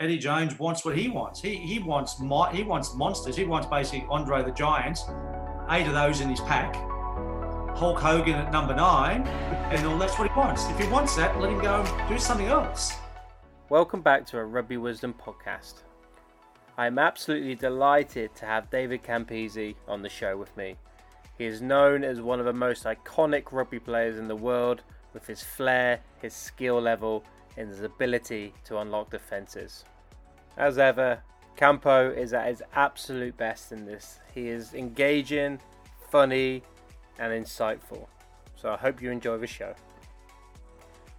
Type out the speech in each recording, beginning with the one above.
Eddie Jones wants what he wants. He he wants mo- he wants monsters. He wants basically Andre the Giant, eight of those in his pack, Hulk Hogan at number nine, and all that's what he wants. If he wants that, let him go do something else. Welcome back to a Rugby Wisdom podcast. I am absolutely delighted to have David Campese on the show with me. He is known as one of the most iconic rugby players in the world with his flair, his skill level, and his ability to unlock defences. As ever, Campo is at his absolute best in this. He is engaging, funny, and insightful. So I hope you enjoy the show.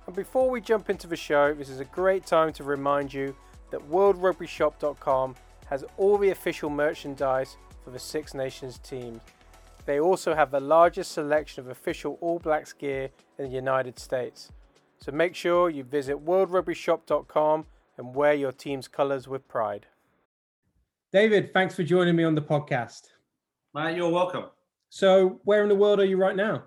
And before we jump into the show, this is a great time to remind you that WorldRugbyShop.com has all the official merchandise for the Six Nations teams. They also have the largest selection of official All Blacks gear in the United States. So make sure you visit worldrugbyshop.com and wear your team's colours with pride. David, thanks for joining me on the podcast. Mate, you're welcome. So, where in the world are you right now?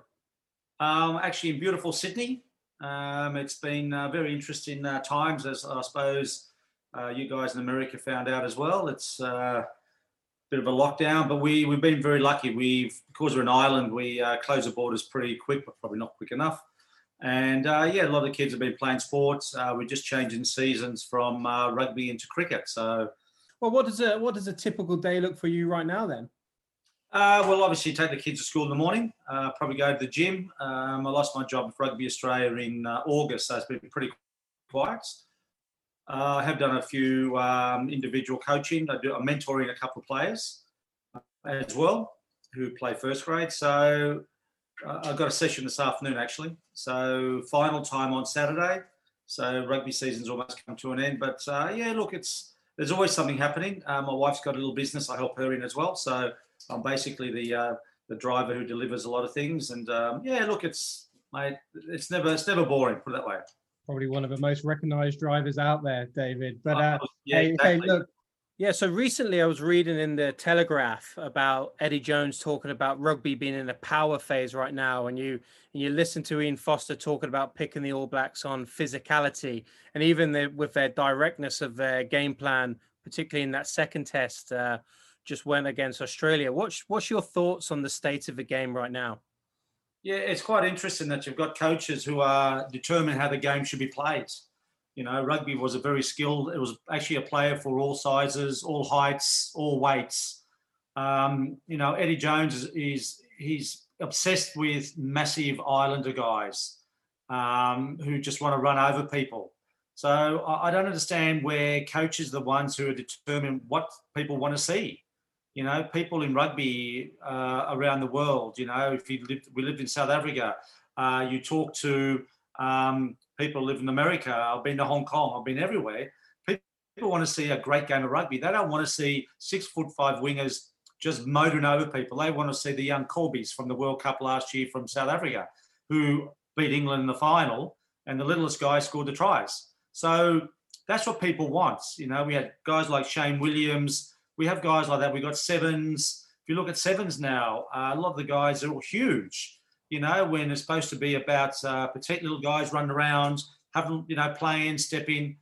Um, actually, in beautiful Sydney. Um, it's been uh, very interesting uh, times, as I suppose uh, you guys in America found out as well. It's uh, a bit of a lockdown, but we we've been very lucky. We've because we're an island, we uh, close the borders pretty quick, but probably not quick enough. And uh, yeah, a lot of the kids have been playing sports. we're just changing seasons from rugby into cricket. So, well, what does a what does a typical day look for you right now then? Uh, well, obviously, take the kids to school in the morning. Uh, probably go to the gym. Um, I lost my job with Rugby Australia in uh, August, so it's been pretty quiet. Uh, I have done a few um, individual coaching. I do, I'm mentoring a couple of players as well who play first grade. So uh, I've got a session this afternoon actually. So final time on Saturday. So rugby season's almost come to an end. But uh, yeah, look, it's there's always something happening. my wife's got a little business. I help her in as well. So I'm basically the uh, the driver who delivers a lot of things. And um, yeah, look, it's mate, it's never it's never boring. Put it that way. Probably one of the most recognised drivers out there, David. But uh, yeah, hey, exactly. hey, look. Yeah, so recently I was reading in the Telegraph about Eddie Jones talking about rugby being in a power phase right now, and you and you listen to Ian Foster talking about picking the All Blacks on physicality, and even the, with their directness of their game plan, particularly in that second test. Uh, just went against Australia. What's what's your thoughts on the state of the game right now? Yeah, it's quite interesting that you've got coaches who are determined how the game should be played. You know, rugby was a very skilled. It was actually a player for all sizes, all heights, all weights. Um, you know, Eddie Jones is, is he's obsessed with massive Islander guys um, who just want to run over people. So I don't understand where coaches are the ones who are determined what people want to see you know, people in rugby uh, around the world. You know, if you lived, we lived in South Africa, uh, you talk to um, people live in America. I've been to Hong Kong. I've been everywhere. People want to see a great game of rugby. They don't want to see six foot five wingers just motoring over people. They want to see the young Kolbes from the World Cup last year from South Africa, who beat England in the final, and the littlest guy scored the tries. So that's what people want. You know, we had guys like Shane Williams we have guys like that. We've got sevens. If you look at sevens now, uh, a lot of the guys are all huge. You know, when it's supposed to be about uh, petite little guys running around, having, you know, playing, stepping.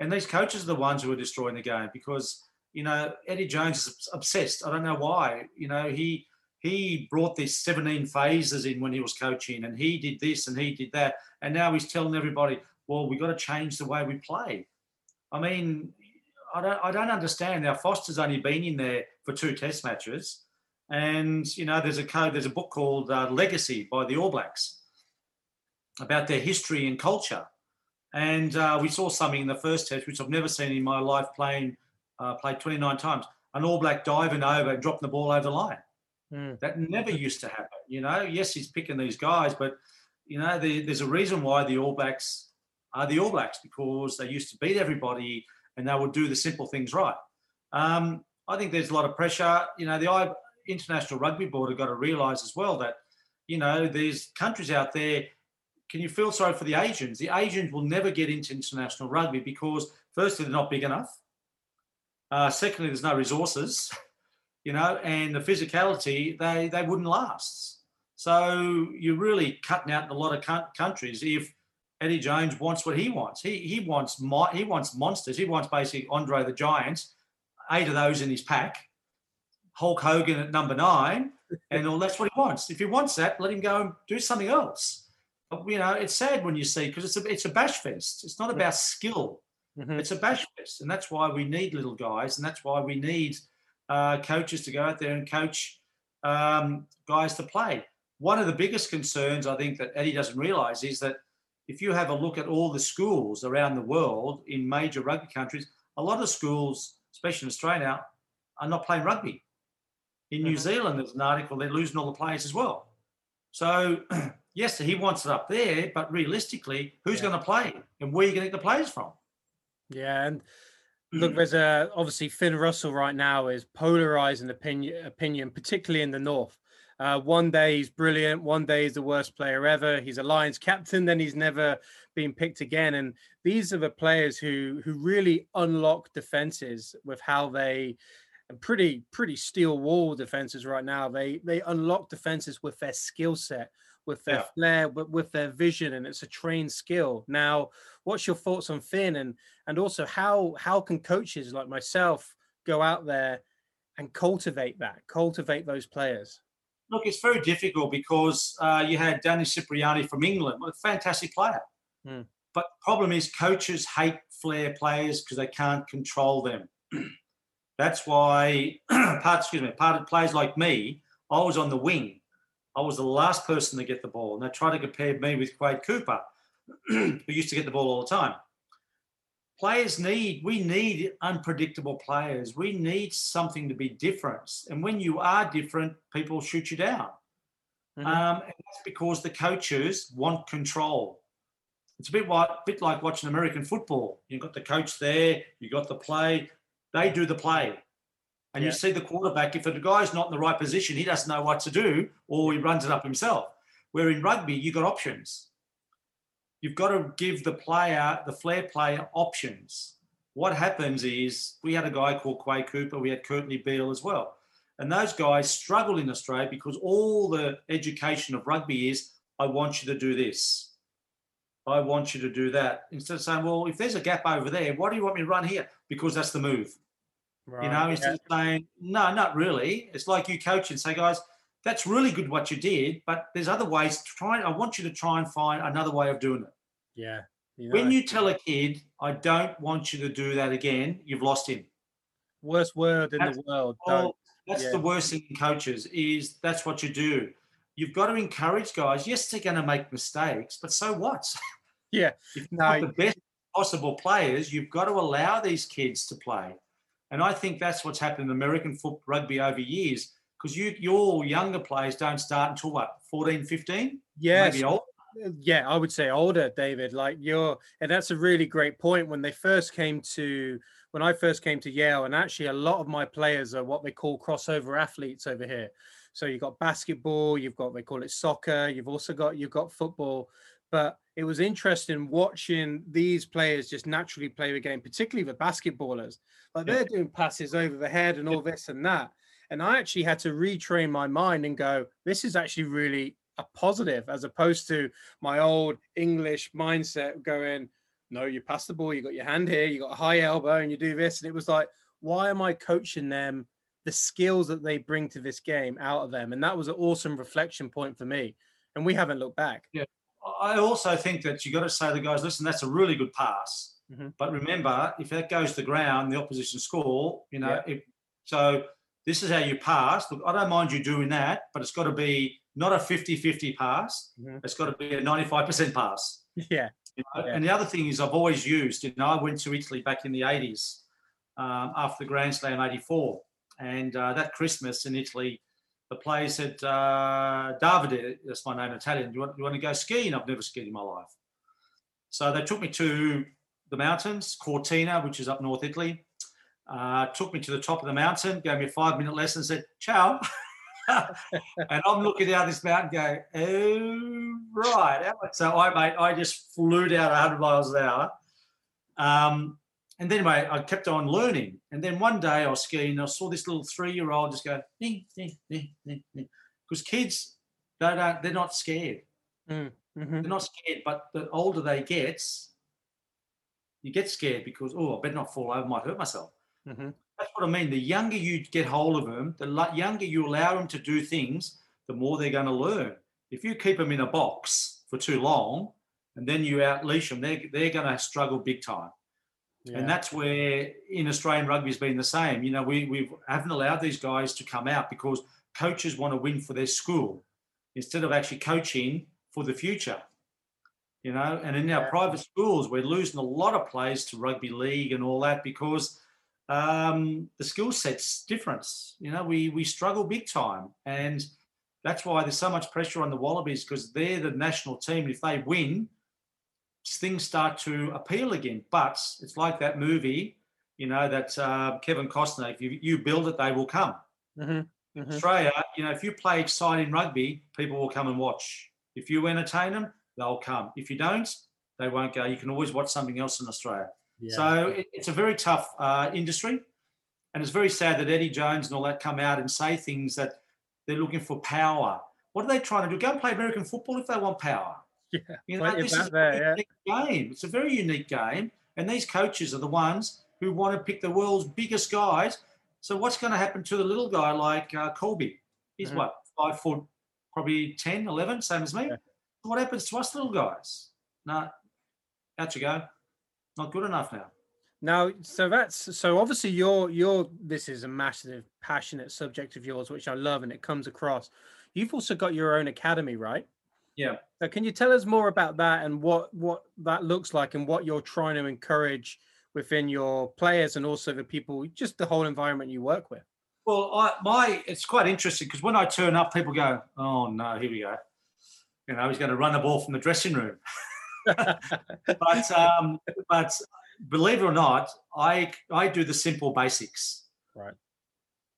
And these coaches are the ones who are destroying the game because, you know, Eddie Jones is obsessed. I don't know why. You know, he he brought these 17 phases in when he was coaching and he did this and he did that. And now he's telling everybody, well, we've got to change the way we play. I mean, I don't I don't understand. Now Foster's only been in there for two Test matches, and you know there's a code there's a book called uh, Legacy by the All Blacks about their history and culture, and uh, we saw something in the first Test which I've never seen in my life playing uh, played 29 times. An All Black diving over and dropping the ball over the line. Mm. That never used to happen. You know, yes, he's picking these guys, but you know, the, there's a reason why the All Blacks are the All Blacks because they used to beat everybody and they would do the simple things right. Um, I think there's a lot of pressure. You know, the International Rugby Board have got to realise as well that, you know, there's countries out there. Can you feel sorry for the Asians? The Asians will never get into international rugby because, firstly, they're not big enough. Uh, secondly, there's no resources, you know, and the physicality, they, they wouldn't last. So you're really cutting out a lot of countries if Eddie Jones wants what he wants. He he wants he wants monsters. He wants basically Andre the Giant, eight of those in his pack, Hulk Hogan at number nine, and all that's what he wants. If he wants that, let him go and do something else. But, you know, it's sad when you see because it's a it's a bash fest. It's not about skill. Mhm. It's a bash fest, and that's why we need little guys, and that's why we need uh, coaches to go out there and coach um, guys to play. One of the biggest concerns I think that Eddie doesn't realise is that if you have a look at all the schools around the world in major rugby countries, a lot of schools, especially in Australia, are not playing rugby. In New Mhm. Zealand, there's an article they're losing all the players as well. So yes, he wants it up there, but realistically, who's Yeah. going to play and where are you going to get the players from? Yeah, and look, there's a obviously Finn Russell right now is polarizing opinion, opinion, particularly in the north. Uh, one day he's brilliant, one day he's the worst player ever. He's a Lions captain, then he's never been picked again. And these are the players who who really unlock defenses with how they pretty pretty steel wall defenses right now. They they unlock defenses with their skill set, with their Yeah. flair, with, with their vision, and it's a trained skill. Now, what's your thoughts on Finn and and also how how can coaches like myself go out there and cultivate that, cultivate those players? Look, it's very difficult because uh, you had Danny Cipriani from England, a fantastic player. Hmm. But the problem is coaches hate flair players because they can't control them. That's why, part, excuse me, part of players like me, I was on the wing. I was the last person to get the ball. And they try to compare me with Quade Cooper, who used to get the ball all the time. Players need, we need unpredictable players. We need something to be different. And when you are different, people shoot you down. Mhm. Um, and that's because the coaches want control. It's a bit like, bit like watching American football. You've got the coach there, you've got the play, they do the play. And Yeah. you see the quarterback, if the guy's not in the right position, he doesn't know what to do or he runs it up himself. Where in rugby, you've got options. You've got to give the player, the flair player, options. What happens is we had a guy called Quade Cooper, we had Kurtley Beale as well. And those guys struggle in Australia because all the education of rugby is I want you to do this. I want you to do that. Instead of saying, well, if there's a gap over there, why do you want me to run here? Because that's the move. Right. You know, instead of saying, no, not really. It's like you coach and say, guys, that's really good what you did, but there's other ways. to Try. I want you to try and find another way of doing it. yeah. You When you tell a kid, I don't want you to do that again, you've lost him. worst word in That's the world. That's yeah. the worst thing in coaches is that's what you do. You've got to encourage guys. Yes, they're going to make mistakes, but so what? Yeah. If No, the best possible players, you've got to allow these kids to play. And I think that's what's happened in American football rugby over years because you, your younger players don't start until what, 14, 15? Yes. Maybe old. yeah i would say older david like you're and that's a really great point when they first came to when i first came to yale and actually a lot of my players are what they call crossover athletes over here so you've got basketball you've got they call it soccer you've also got you've got football but it was interesting watching these players just naturally play the game particularly the basketballers like Yeah. they're doing passes over the head and all this and that and i actually had to retrain my mind and go this is actually really a positive as opposed to my old English mindset going, no, you pass the ball, you got your hand here, you got a high elbow, and you do this. And it was like, why am I coaching them the skills that they bring to this game out of them? And that was an awesome reflection point for me. And we haven't looked back. I also think that you've got to say to the guys, listen, that's a really good pass. Mhm. But remember, if that goes to the ground, the opposition score, you know, if, so this is how you pass. Look, I don't mind you doing that, but it's got to be not a 50 50 pass. Mhm. It's got to be a 95% pass. Yeah. You know? Yeah. And the other thing is, I've always used, you know, I went to Italy back in the 80s um, after the Grand Slam 84. And uh, that Christmas in Italy, the players said, uh, Davide, that's my name Italian, you, want, you want to go skiing? I've never skied in my life. So they took me to the mountains, Cortina, which is up north Italy. Uh, took me to the top of the mountain, gave me a five minute lesson, said, ciao. and I'm looking down this mountain going, oh, right. So I, mate, I just flew down 100 miles an hour. Um, and then anyway, I kept on learning. And then one day I was skiing, and I saw this little three year old just go, because kids, they don't, they're not scared. Mm. Mm-hmm. They're not scared, but the older they get, you get scared because oh, I better not fall over, I might hurt myself. Mm-hmm. That's what I mean. The younger you get hold of them, the younger you allow them to do things, the more they're going to learn. If you keep them in a box for too long and then you out leash them, they're, they're going to struggle big time. Yeah. And that's where in Australian rugby has been the same. You know, we we haven't allowed these guys to come out because coaches want to win for their school instead of actually coaching for the future. You know, and in our yeah. private schools, we're losing a lot of players to rugby league and all that because um, the skill set's difference. You know, we we struggle big time, and that's why there's so much pressure on the Wallabies because they're the national team. If they win, things start to appeal again. But it's like that movie, you know, that uh, Kevin Costner. If you, you build it, they will come. Mm-hmm. Mm-hmm. Australia, you know, if you play exciting rugby, people will come and watch. If you entertain them, they'll come. If you don't, they won't go. You can always watch something else in Australia. Yeah. So it, it's a very tough uh, industry, and it's very sad that Eddie Jones and all that come out and say things that they're looking for power. What are they trying to do? Go and play American football if they want power. Yeah, you know, this is there, a yeah. game. It's a very unique game, and these coaches are the ones who want to pick the world's biggest guys. So what's going to happen to the little guy like uh, Kolbe? He's mm-hmm. what five foot, probably 10, 11, same as me. Yeah. What happens to us little guys? No, out you go. Not good enough now. Now, so that's so obviously you're you're this is a massive passionate subject of yours, which I love, and it comes across. You've also got your own academy, right? Yeah. So can you tell us more about that and what what that looks like and what you're trying to encourage within your players and also the people, just the whole environment you work with? Well, I, my it's quite interesting because when I turn up, people go, "Oh no, here we go." You know, he's going to run the ball from the dressing room. but um, but believe it or not, I I do the simple basics. Right.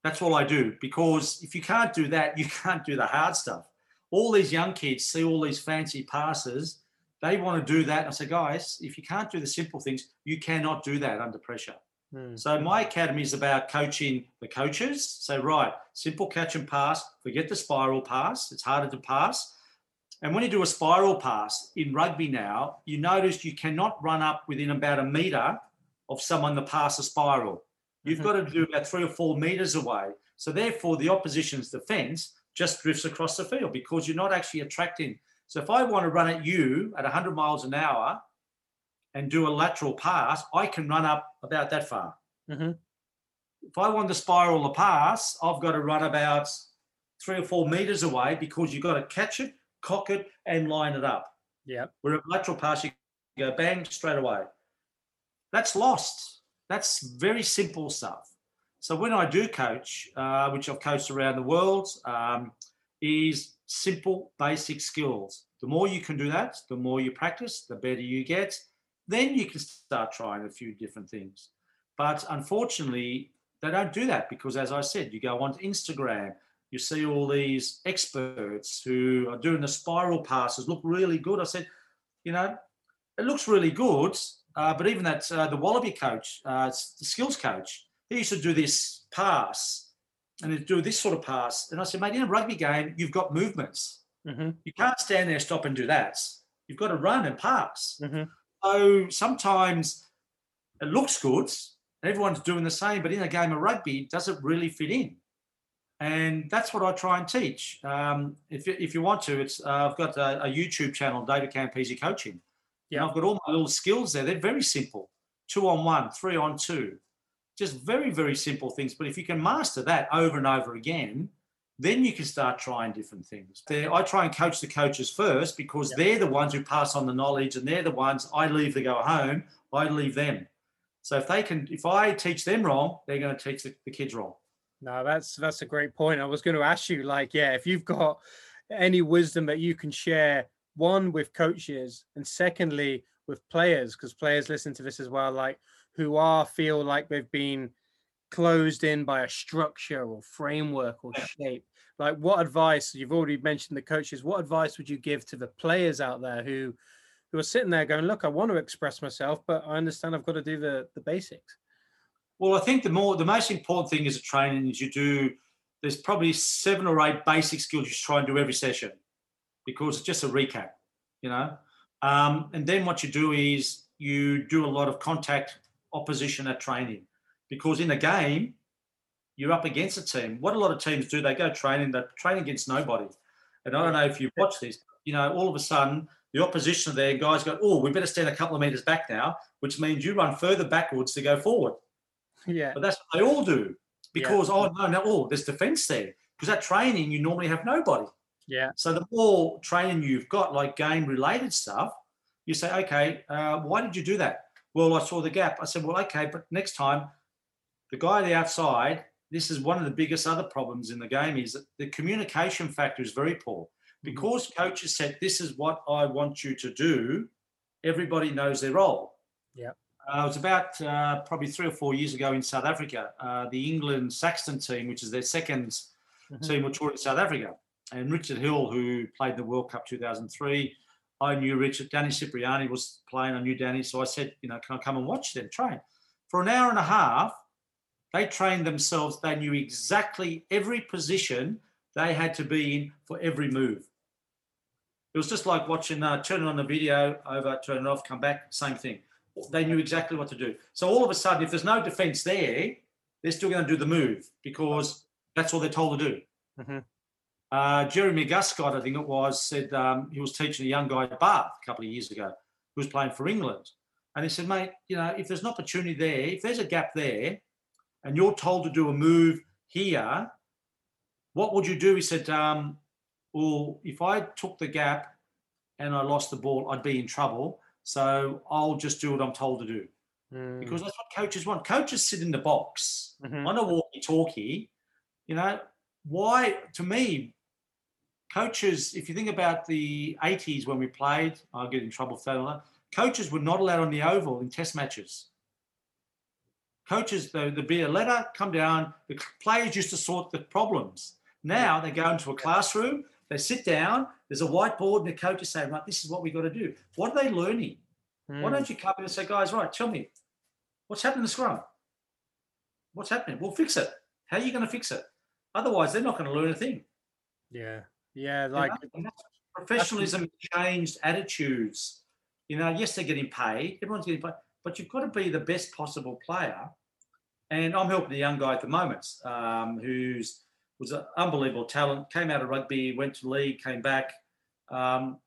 That's all I do because if you can't do that, you can't do the hard stuff all these young kids see all these fancy passes. They want to do that. I say, guys, if you can't do the simple things, you cannot do that under pressure. Hmm. So my academy is about coaching the coaches. Say, right, simple catch and pass. Forget the spiral pass. It's harder to pass. And when you do a spiral pass in rugby now, you notice you cannot run up within about a meter of someone to pass a spiral. You've mm-hmm. got to do about three or four meters away. So therefore, the opposition's defence just drifts across the field because you're not actually attracting. So if I want to run at you at 100 miles an hour and do a lateral pass, I can run up about that far. Mm-hmm. If I want to spiral the pass, I've got to run about three or four meters away because you've got to catch it, cock it, and line it up. Yeah. Where a lateral pass, you go bang straight away. That's lost. That's very simple stuff. So when I do coach, uh, which I've coached around the world, um, is simple, basic skills. The more you can do that, the more you practice, the better you get. Then you can start trying a few different things. But unfortunately, they don't do that because, as I said, you go onto Instagram, you see all these experts who are doing the spiral passes, look really good. I said, you know, it looks really good, uh, but even that uh, the Wallaby coach, uh, the skills coach, he used to do this pass and he'd do this sort of pass. And I said, mate, in a rugby game, you've got movements. Mm-hmm. You can't stand there, stop and do that. You've got to run and pass. Mm-hmm. So sometimes it looks good. Everyone's doing the same, but in a game of rugby, does it really fit in? And that's what I try and teach. Um, if, you, if you want to, it's uh, I've got a, a, YouTube channel, David Campese Coaching. Yeah, I've got all my little skills there. They're very simple: two on one, three on two, just very, very simple things. But if you can master that over and over again, then you can start trying different things. I try and coach the coaches first because they're the ones who pass on the knowledge and they're the ones I leave to go home, I leave them. So if they can, if I teach them wrong, they're going to teach the, the kids wrong. No, that's that's a great point. I was going to ask you, like, yeah, if you've got any wisdom that you can share, one with coaches, and secondly with players, because players listen to this as well. Like, who are feel like they've been closed in by a structure or framework or shape. Like what advice you've already mentioned the coaches what advice would you give to the players out there who who are sitting there going look i want to express myself but i understand i've got to do the the basics well i think the more the most important thing is a training is you do there's probably seven or eight basic skills you try and do every session because it's just a recap you know. Um, and then what you do is you do a lot of contact opposition at training because in a game, you're up against a team. What a lot of teams do, they go training, they train against nobody. And I don't know if you watch this, you know, all of a sudden the opposition there, guys go, oh, we better stand a couple of meters back now, which means you run further backwards to go forward. Yeah. But that's what they all do because, yeah. oh, no, no, oh, there's defense there. Because at training, you normally have nobody. Yeah. So the more training you've got, like game related stuff, you say, okay, uh, why did you do that? Well, I saw the gap. I said, well, okay, but next time, the guy on the outside, this is one of the biggest other problems in the game is that the communication factor is very poor. Mm-hmm. Because coaches said, this is what I want you to do, everybody knows their role. Yeah. Uh, it was about uh, probably three or four years ago in South Africa. Uh, the England Saxons team, which is their 2nd mm-hmm. team, were touring South Africa. And Richard Hill, who played the World Cup 2003, I knew Richard. Danny Cipriani was playing. I knew Danny. So I said, you know, can I come and watch them train? For an hour and a half, they trained themselves. They knew exactly every position they had to be in for every move. It was just like watching, uh, turning on the video over, turn it off, come back, same thing. They knew exactly what to do. So all of a sudden, if there's no defense there, they're still going to do the move because that's all they're told to do. Mm-hmm. Uh, Jeremy Guscott, I think it was, said um, he was teaching a young guy at Bath a couple of years ago who was playing for England. And he said, mate, you know, if there's an opportunity there, if there's a gap there, and you're told to do a move here, what would you do? He said, um, well, if I took the gap and I lost the ball, I'd be in trouble. So I'll just do what I'm told to do. Mm. Because that's what coaches want. Coaches sit in the box mm-hmm. on a walkie talkie. You know, why, to me, coaches, if you think about the 80s when we played, I'll get in trouble for that. Coaches were not allowed on the oval in test matches. Coaches, there'd be a letter, come down, the players used to sort the problems. Now they go into a classroom, they sit down, there's a whiteboard, and the coach is saying, right, this is what we've got to do. What are they learning? Mm. Why don't you come in and say, guys, right, tell me, what's happening to Scrum? What's happening? We'll fix it. How are you going to fix it? Otherwise, they're not going to learn a thing. Yeah. Yeah, like you know? professionalism changed attitudes. You know, yes, they're getting paid. Everyone's getting paid, but you've got to be the best possible player. And I'm helping a young guy at the moment um, who's was an unbelievable talent. Came out of rugby, went to league, came back. Um,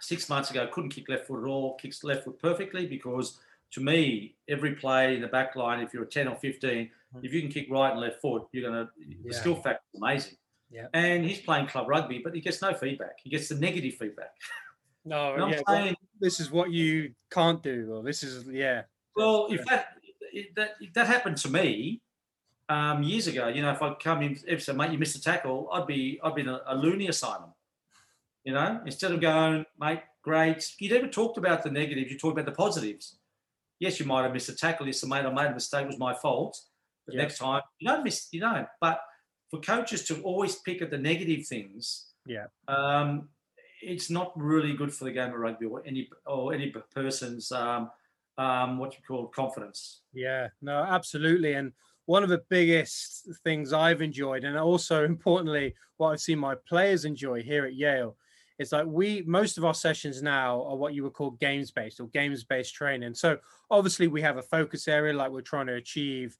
six months ago, couldn't kick left foot at all. Kicks left foot perfectly because to me, every play in the back line, if you're a 10 or 15, hmm. if you can kick right and left foot, you're going to, yeah. the skill factor is amazing. Yeah. And he's playing club rugby, but he gets no feedback. He gets the negative feedback. No, yeah, saying, well, this is what you can't do, or this is, yeah. Well, if that, if that, if that happened to me um, years ago, you know, if I come in, if so, mate, you missed a tackle, I'd be, I'd be in a, a loony asylum. You know, instead of going, mate, great. You never talked about the negatives. You talked about the positives. Yes, you might have missed a tackle. Yes, mate, I made a mistake. It was my fault. But yeah. next time, you don't miss. You don't. But for coaches to always pick at the negative things, yeah, um, it's not really good for the game of rugby or any or any person's um, um, what you call confidence. Yeah, no, absolutely. And one of the biggest things I've enjoyed, and also importantly, what I've seen my players enjoy here at Yale, is like we most of our sessions now are what you would call games based or games based training. So obviously we have a focus area like we're trying to achieve.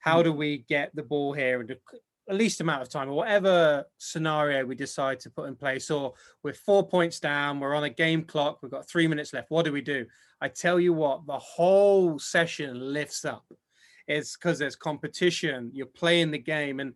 How mm. do we get the ball here in least amount of time or whatever scenario we decide to put in place? Or we're four points down, we're on a game clock, we've got three minutes left. What do we do? I tell you what, the whole session lifts up. It's because there's competition, you're playing the game. And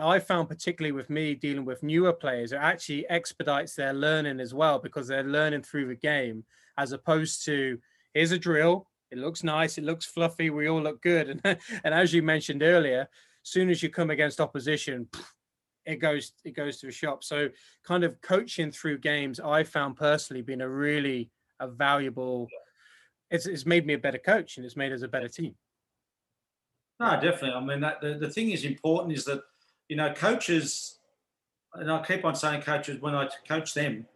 I found particularly with me dealing with newer players, it actually expedites their learning as well because they're learning through the game as opposed to here's a drill. It looks nice. It looks fluffy. We all look good. And, and as you mentioned earlier, soon as you come against opposition, it goes it goes to a shop. So kind of coaching through games, I found personally been a really a valuable. It's, it's made me a better coach and it's made us a better team. No, definitely. I mean, that the, the thing is important is that you know, coaches, and I keep on saying coaches when I coach them,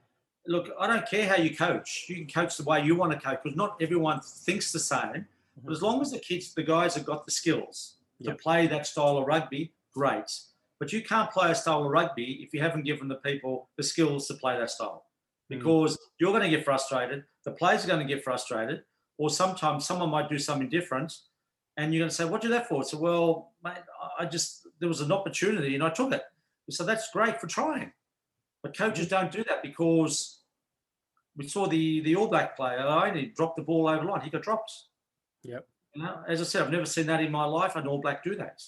look, I don't care how you coach. You can coach the way you want to coach because not everyone thinks the same. Mm-hmm. But as long as the kids, the guys have got the skills yep. to play that style of rugby, great. But you can't play a style of rugby if you haven't given the people the skills to play that style. because mm. you're going to get frustrated. The players are going to get frustrated, or sometimes someone might do something different, and you're going to say, "What do that for?" So, well, mate, I just there was an opportunity and I took it. So that's great for trying, but coaches mm. don't do that because we saw the the All Black player. Only dropped the ball over line. He got dropped. Yep. You know, as I said, I've never seen that in my life. An All Black do that.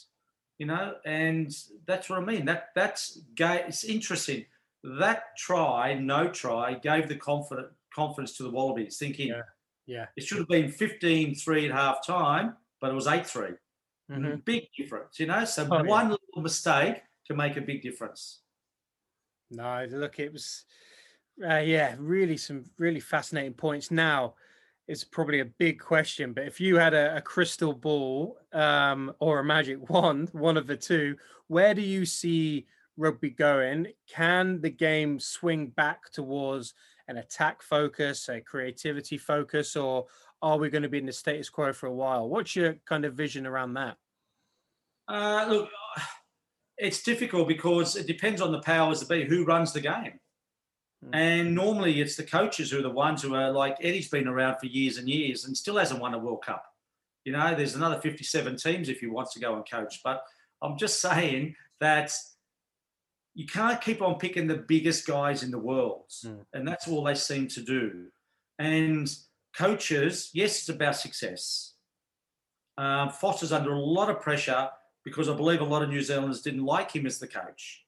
You know, and that's what I mean. That that's gay. It's interesting. That try, no try, gave the confidence confidence to the Wallabies, thinking, yeah, yeah. it should have been 15-3 at half time, but it was 8-3. Mm-hmm. Big difference, you know. So oh, one yeah. little mistake can make a big difference. No, look, it was, uh, yeah, really some really fascinating points. Now, it's probably a big question, but if you had a, a crystal ball um, or a magic wand, one of the two, where do you see rugby going? Can the game swing back towards an attack focus, a creativity focus, or are we going to be in the status quo for a while? What's your kind of vision around that? Uh, look, it's difficult because it depends on the powers that be who runs the game. Mm. And normally it's the coaches who are the ones who are like Eddie's been around for years and years and still hasn't won a World Cup. You know, there's another 57 teams if he wants to go and coach. But I'm just saying that you can't keep on picking the biggest guys in the world. Mm. And that's all they seem to do. And coaches, yes, it's about success. Um, Foster's under a lot of pressure because I believe a lot of New Zealanders didn't like him as the coach.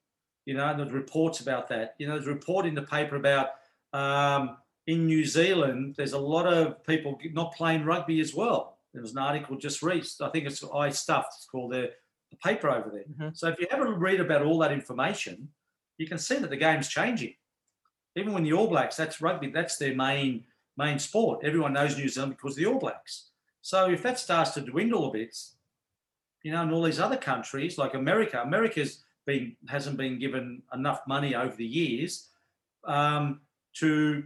You know, there's reports about that. You know, there's a report in the paper about um, in New Zealand, there's a lot of people not playing rugby as well. There was an article just reached, I think it's I Stuffed, it's called the, the paper over there. Mm-hmm. So if you a read about all that information, you can see that the game's changing. Even when the All Blacks, that's rugby, that's their main main sport. Everyone knows New Zealand because of the All Blacks. So if that starts to dwindle a bit, you know, in all these other countries like America, America's been hasn't been given enough money over the years um, to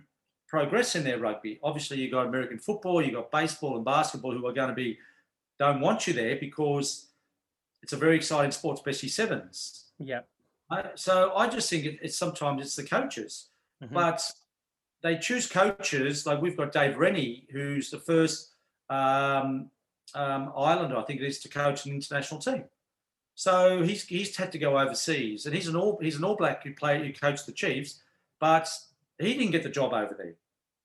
progress in their rugby. Obviously, you've got American football, you've got baseball and basketball who are going to be don't want you there because it's a very exciting sport, especially sevens. Yeah. Uh, so I just think it, it's sometimes it's the coaches, mm-hmm. but they choose coaches like we've got Dave Rennie, who's the first um, um, Islander, I think it is, to coach an international team. So he's he's had to go overseas, and he's an all he's an All Black who played who coached the Chiefs, but he didn't get the job over there.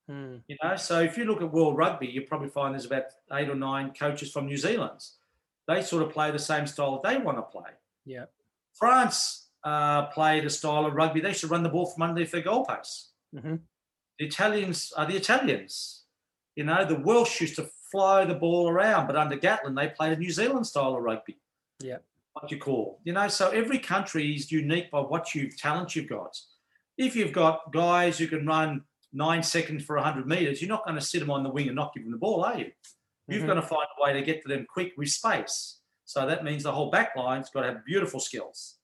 Hmm. You know, so if you look at World Rugby, you probably find there's about eight or nine coaches from New Zealand. They sort of play the same style that they want to play. Yeah. France uh, played a style of rugby. They used to run the ball from underneath their goalposts. Mm-hmm. The Italians are the Italians. You know, the Welsh used to fly the ball around, but under Gatland, they played a New Zealand style of rugby. Yeah what you call. You know, so every country is unique by what you've talent you've got. If you've got guys who can run nine seconds for 100 meters, you're not going to sit them on the wing and not give them the ball, are you? You've mm-hmm. got to find a way to get to them quick with space. So that means the whole back line's got to have beautiful skills.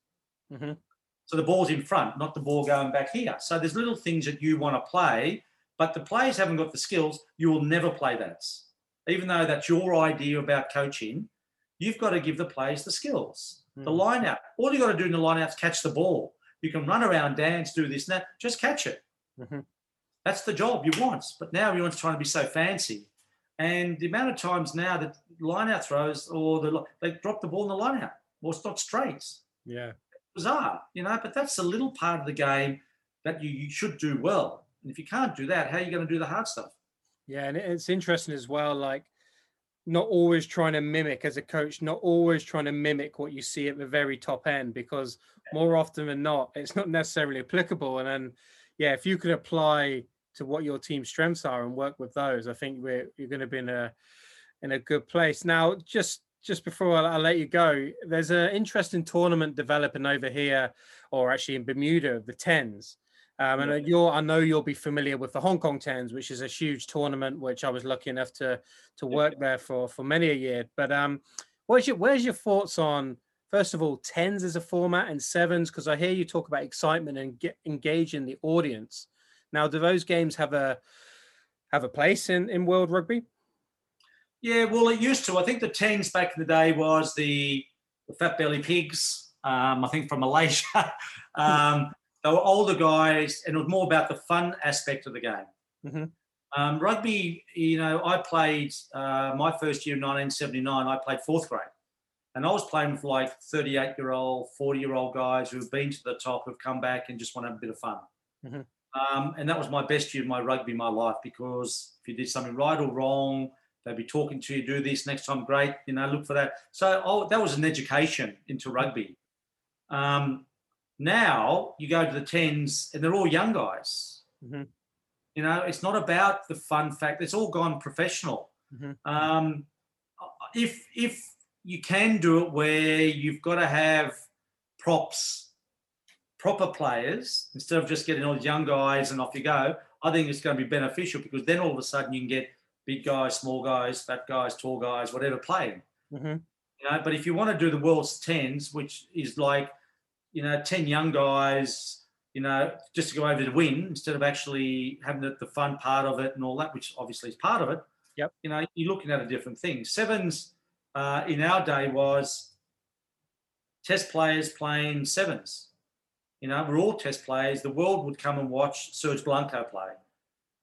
Mm-hmm. So the ball's in front, not the ball going back here. So there's little things that you want to play, but the players haven't got the skills. You will never play that. Even though that's your idea about coaching, You've got to give the players the skills. Mm. The hmm. line out. All you've got to do in the line out is catch the ball. You can run around, dance, do this and that. Just catch it. Mm-hmm. That's the job you want. But now everyone's trying to be so fancy. And the amount of times now that line out throws or the they drop the ball in the line out or it's not straight. Yeah. Bizarre, you know, but that's a little part of the game that you, you should do well. And if you can't do that, how are you going to do the hard stuff? Yeah, and it's interesting as well. Like not always trying to mimic as a coach, not always trying to mimic what you see at the very top end, because more often than not, it's not necessarily applicable. And then, yeah, if you could apply to what your team's strengths are and work with those, I think we're you're going to be in a in a good place. Now, just just before I, I let you go, there's an interesting tournament developing over here, or actually in Bermuda, of the tens. Um, and you're, I know you'll be familiar with the Hong Kong Tens, which is a huge tournament, which I was lucky enough to to work there for for many a year. But um, what's your where's your thoughts on first of all tens as a format and sevens? Because I hear you talk about excitement and get engaging the audience. Now, do those games have a have a place in in world rugby? Yeah, well, it used to. I think the tens back in the day was the, the fat belly pigs. Um, I think from Malaysia. um, they were older guys, and it was more about the fun aspect of the game. Mhm. Um, rugby, you know, I played uh, my first year in 1979. I played fourth grade, and I was playing with like 38 year old, 40 year old guys who've been to the top, who've come back and just want to have a bit of fun. Mhm. Um, and that was my best year of my rugby, my life, because if you did something right or wrong, they'd be talking to you. Do this next time, great. You know, look for that. So oh, that was an education into rugby. Um, now you go to the tens, and they're all young guys. Mhm. You know, it's not about the fun fact. It's all gone professional. Mhm. Um, if if you can do it where you've got to have props, proper players instead of just getting all the young guys and off you go, I think it's going to be beneficial because then all of a sudden you can get big guys, small guys, fat guys, tall guys, whatever playing. Mhm. You know, but if you want to do the world's tens, which is like, you know, ten young guys, you know, just to go over to win instead of actually having the, the fun part of it and all that, which obviously is part of it. Yep. You know, you're looking at a different thing. Sevens uh, in our day was test players playing sevens. You know, we're all test players. The world would come and watch Serge Blanco play.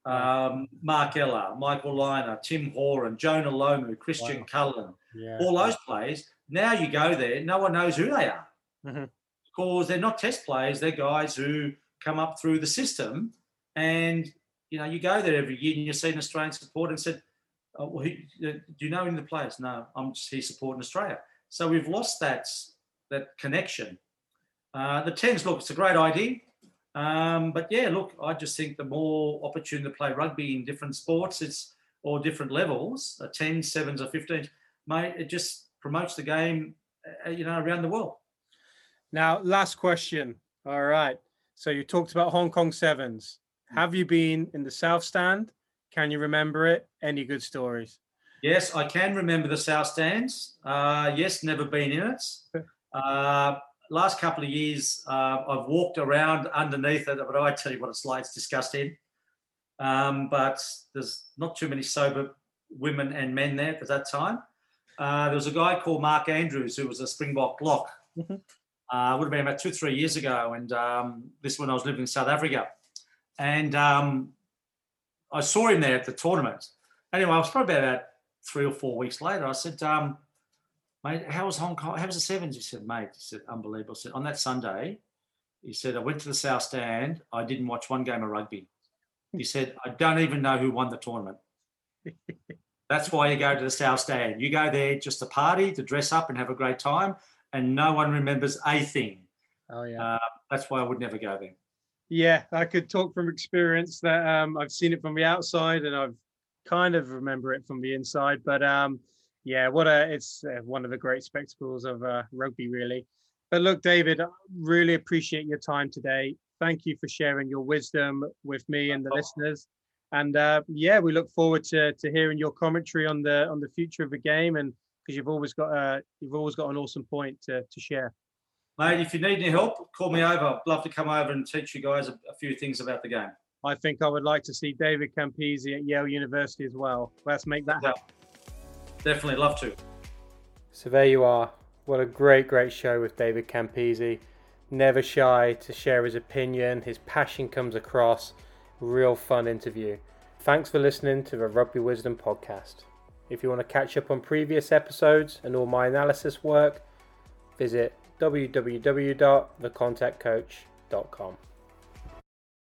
Um, Mark Ella, Michael Lynagh, Tim Horan, Jonah Lomu, Christian Wow. Cullen, Yeah. all those players. Now you go there, no one knows who they are Mhm. Because they're not test players. They're guys who come up through the system, and you know you go there every year and you see an Australian support and said, oh, well, who, do you know any of the players? No, I'm just here supporting Australia. So we've lost that that connection. Uh, the tens look, it's a great idea. Um, but yeah, look, I just think the more opportunity to play rugby in different sports, it's or different levels, a 10, sevens, or 15s, mate, it just promotes the game, uh, you know, around the world. Now, last question. All right. So you talked about Hong Kong Sevens. Have you been in the South Stand? Can you remember it? Any good stories? Yes, I can remember the South Stands. Uh, yes, never been in it. Uh, last couple of years, uh, I've walked around underneath it, but I tell you what, it's like, it's disgusting. Um, but there's not too many sober women and men there at that time. Uh, there was a guy called Mark Andrews who was a Springbok lock. Mhm. Uh, would have been about two, three years ago, and um, this when I was living in South Africa, and um, I saw him there at the tournament. Anyway, I was probably about three or four weeks later. I said, um, "Mate, how was Hong Kong? How was the sevens?" He said, "Mate," he said, "Unbelievable." I said, "On that Sunday," he said, "I went to the South Stand. I didn't watch one game of rugby." He said, "I don't even know who won the tournament." That's why you go to the South Stand. You go there just to party, to dress up and have a great time, and no one remembers a thing. Oh yeah. Uh, that's why I would never go there. Yeah, I could talk from experience that um, I've seen it from the outside and I've kind of remember it from the inside. But um, yeah, what a it's uh, one of the great spectacles of uh, rugby, really. But look, David, I really appreciate your time today. Thank you for sharing your wisdom with me and the listeners. And uh, yeah, we look forward to to hearing your commentary on the on the future of the game, and because you've always got a you've always got an awesome point to to share. Mate, if you need any help, call me over. I'd love to come over and teach you guys a, a few things about the game. I think I would like to see David Campese at Yale University as well. Let's make that happen. Definitely love to. So there you are. What a great, great show with David Campese. Never shy to share his opinion, his passion comes across. Real fun interview. Thanks for listening to the Rugby Wisdom podcast. If you want to catch up on previous episodes and all my analysis work, visit www.thecontactcoach.com.